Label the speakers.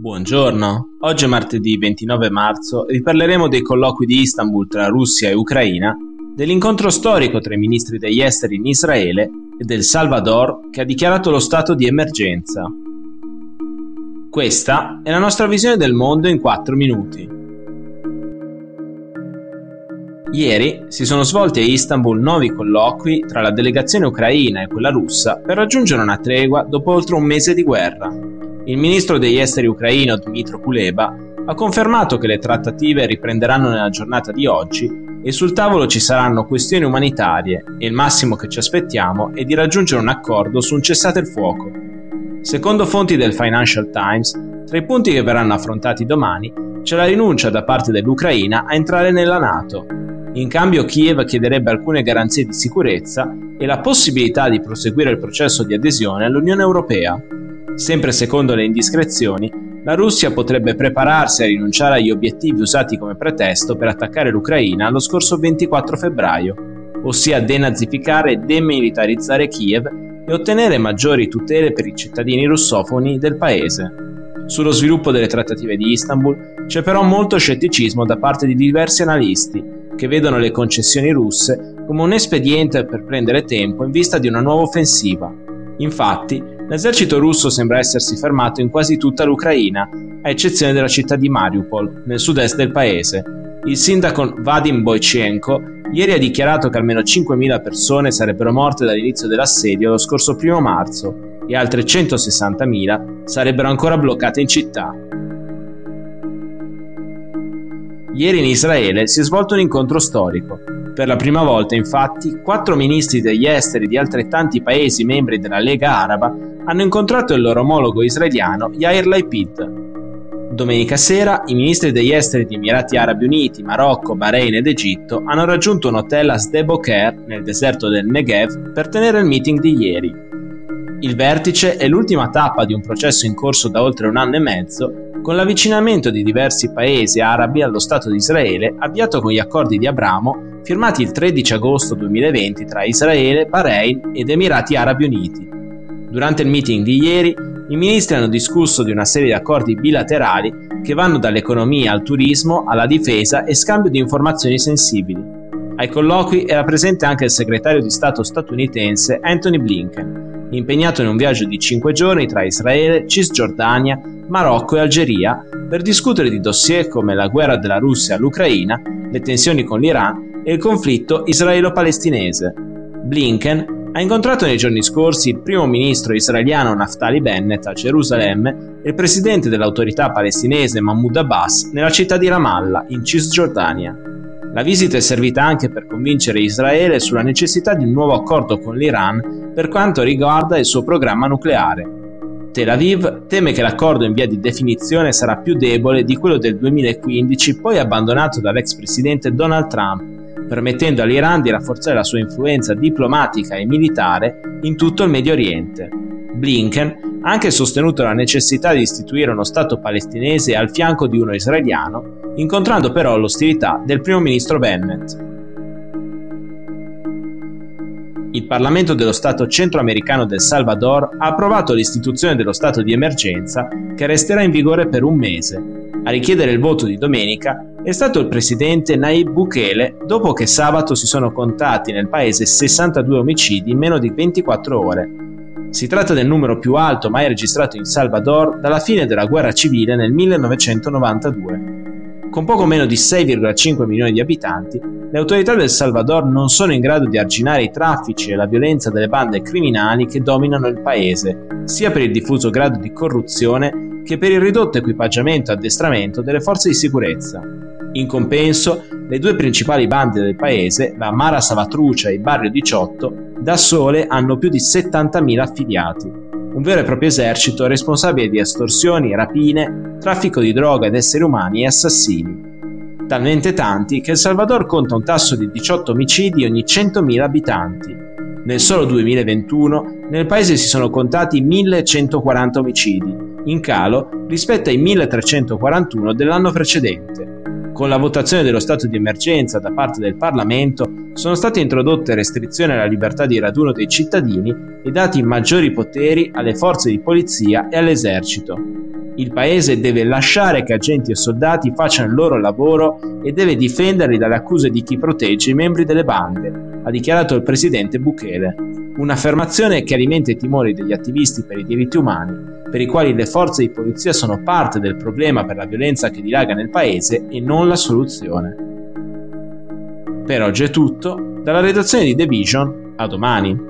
Speaker 1: Buongiorno, oggi è martedì 29 marzo e vi parleremo dei colloqui di Istanbul tra Russia e Ucraina, dell'incontro storico tra i ministri degli esteri in Israele e del Salvador che ha dichiarato lo stato di emergenza. Questa è la nostra visione del mondo in 4 minuti. Ieri si sono svolti a Istanbul nuovi colloqui tra la delegazione ucraina e quella russa per raggiungere una tregua dopo oltre un mese di guerra il ministro degli esteri ucraino Dmitro Kuleba ha confermato che le trattative riprenderanno nella giornata di oggi e sul tavolo ci saranno questioni umanitarie e il massimo che ci aspettiamo è di raggiungere un accordo su un cessate il fuoco. Secondo fonti del Financial Times, tra i punti che verranno affrontati domani c'è la rinuncia da parte dell'Ucraina a entrare nella Nato. In cambio Kiev chiederebbe alcune garanzie di sicurezza e la possibilità di proseguire il processo di adesione all'Unione Europea. Sempre secondo le indiscrezioni, la Russia potrebbe prepararsi a rinunciare agli obiettivi usati come pretesto per attaccare l'Ucraina lo scorso 24 febbraio, ossia denazificare e demilitarizzare Kiev e ottenere maggiori tutele per i cittadini russofoni del paese. Sullo sviluppo delle trattative di Istanbul c'è però molto scetticismo da parte di diversi analisti, che vedono le concessioni russe come un espediente per prendere tempo in vista di una nuova offensiva. Infatti, L'esercito russo sembra essersi fermato in quasi tutta l'Ucraina, a eccezione della città di Mariupol, nel sud-est del paese. Il sindaco Vadim Boichenko ieri ha dichiarato che almeno 5.000 persone sarebbero morte dall'inizio dell'assedio lo scorso 1 marzo e altre 160.000 sarebbero ancora bloccate in città. Ieri in Israele si è svolto un incontro storico. Per la prima volta, infatti, quattro ministri degli esteri di altrettanti paesi membri della Lega Araba hanno incontrato il loro omologo israeliano Yair Lapid. Domenica sera i ministri degli esteri di Emirati Arabi Uniti, Marocco, Bahrain ed Egitto hanno raggiunto un hotel a Sde Boker, nel deserto del Negev, per tenere il meeting di ieri. Il vertice è l'ultima tappa di un processo in corso da oltre un anno e mezzo con l'avvicinamento di diversi paesi arabi allo Stato di Israele avviato con gli accordi di Abramo firmati il 13 agosto 2020 tra Israele, Bahrain ed Emirati Arabi Uniti. Durante il meeting di ieri, i ministri hanno discusso di una serie di accordi bilaterali che vanno dall'economia al turismo, alla difesa e scambio di informazioni sensibili. Ai colloqui era presente anche il segretario di Stato statunitense Anthony Blinken, impegnato in un viaggio di cinque giorni tra Israele, Cisgiordania, Marocco e Algeria per discutere di dossier come la guerra della Russia all'Ucraina, le tensioni con l'Iran e il conflitto israelo-palestinese. Blinken ha incontrato nei giorni scorsi il primo ministro israeliano Naftali Bennett a Gerusalemme e il presidente dell'autorità palestinese Mahmoud Abbas nella città di Ramallah, in Cisgiordania. La visita è servita anche per convincere Israele sulla necessità di un nuovo accordo con l'Iran per quanto riguarda il suo programma nucleare. Tel Aviv teme che l'accordo in via di definizione sarà più debole di quello del 2015 poi abbandonato dall'ex presidente Donald Trump permettendo all'Iran di rafforzare la sua influenza diplomatica e militare in tutto il Medio Oriente. Blinken ha anche sostenuto la necessità di istituire uno Stato palestinese al fianco di uno israeliano, incontrando però l'ostilità del primo ministro Bennett. Il Parlamento dello Stato centroamericano del Salvador ha approvato l'istituzione dello stato di emergenza che resterà in vigore per un mese, a richiedere il voto di domenica è stato il presidente Nayib Bukele dopo che sabato si sono contati nel paese 62 omicidi in meno di 24 ore. Si tratta del numero più alto mai registrato in Salvador dalla fine della guerra civile nel 1992. Con poco meno di 6,5 milioni di abitanti, le autorità del Salvador non sono in grado di arginare i traffici e la violenza delle bande criminali che dominano il paese, sia per il diffuso grado di corruzione che per il ridotto equipaggiamento e addestramento delle forze di sicurezza. In compenso, le due principali bande del paese, la Mara Savatrucia e il Barrio 18, da sole hanno più di 70.000 affiliati, un vero e proprio esercito responsabile di estorsioni, rapine, traffico di droga ed esseri umani e assassini. Talmente tanti che El Salvador conta un tasso di 18 omicidi ogni 100.000 abitanti. Nel solo 2021 nel paese si sono contati 1140 omicidi, in calo rispetto ai 1341 dell'anno precedente. Con la votazione dello stato di emergenza da parte del Parlamento sono state introdotte restrizioni alla libertà di raduno dei cittadini e dati maggiori poteri alle forze di polizia e all'esercito. Il paese deve lasciare che agenti e soldati facciano il loro lavoro e deve difenderli dalle accuse di chi protegge i membri delle bande, ha dichiarato il presidente Bukele. Un'affermazione che alimenta i timori degli attivisti per i diritti umani, per i quali le forze di polizia sono parte del problema per la violenza che dilaga nel paese e non la soluzione. Per oggi è tutto, dalla redazione di The Vision, a domani.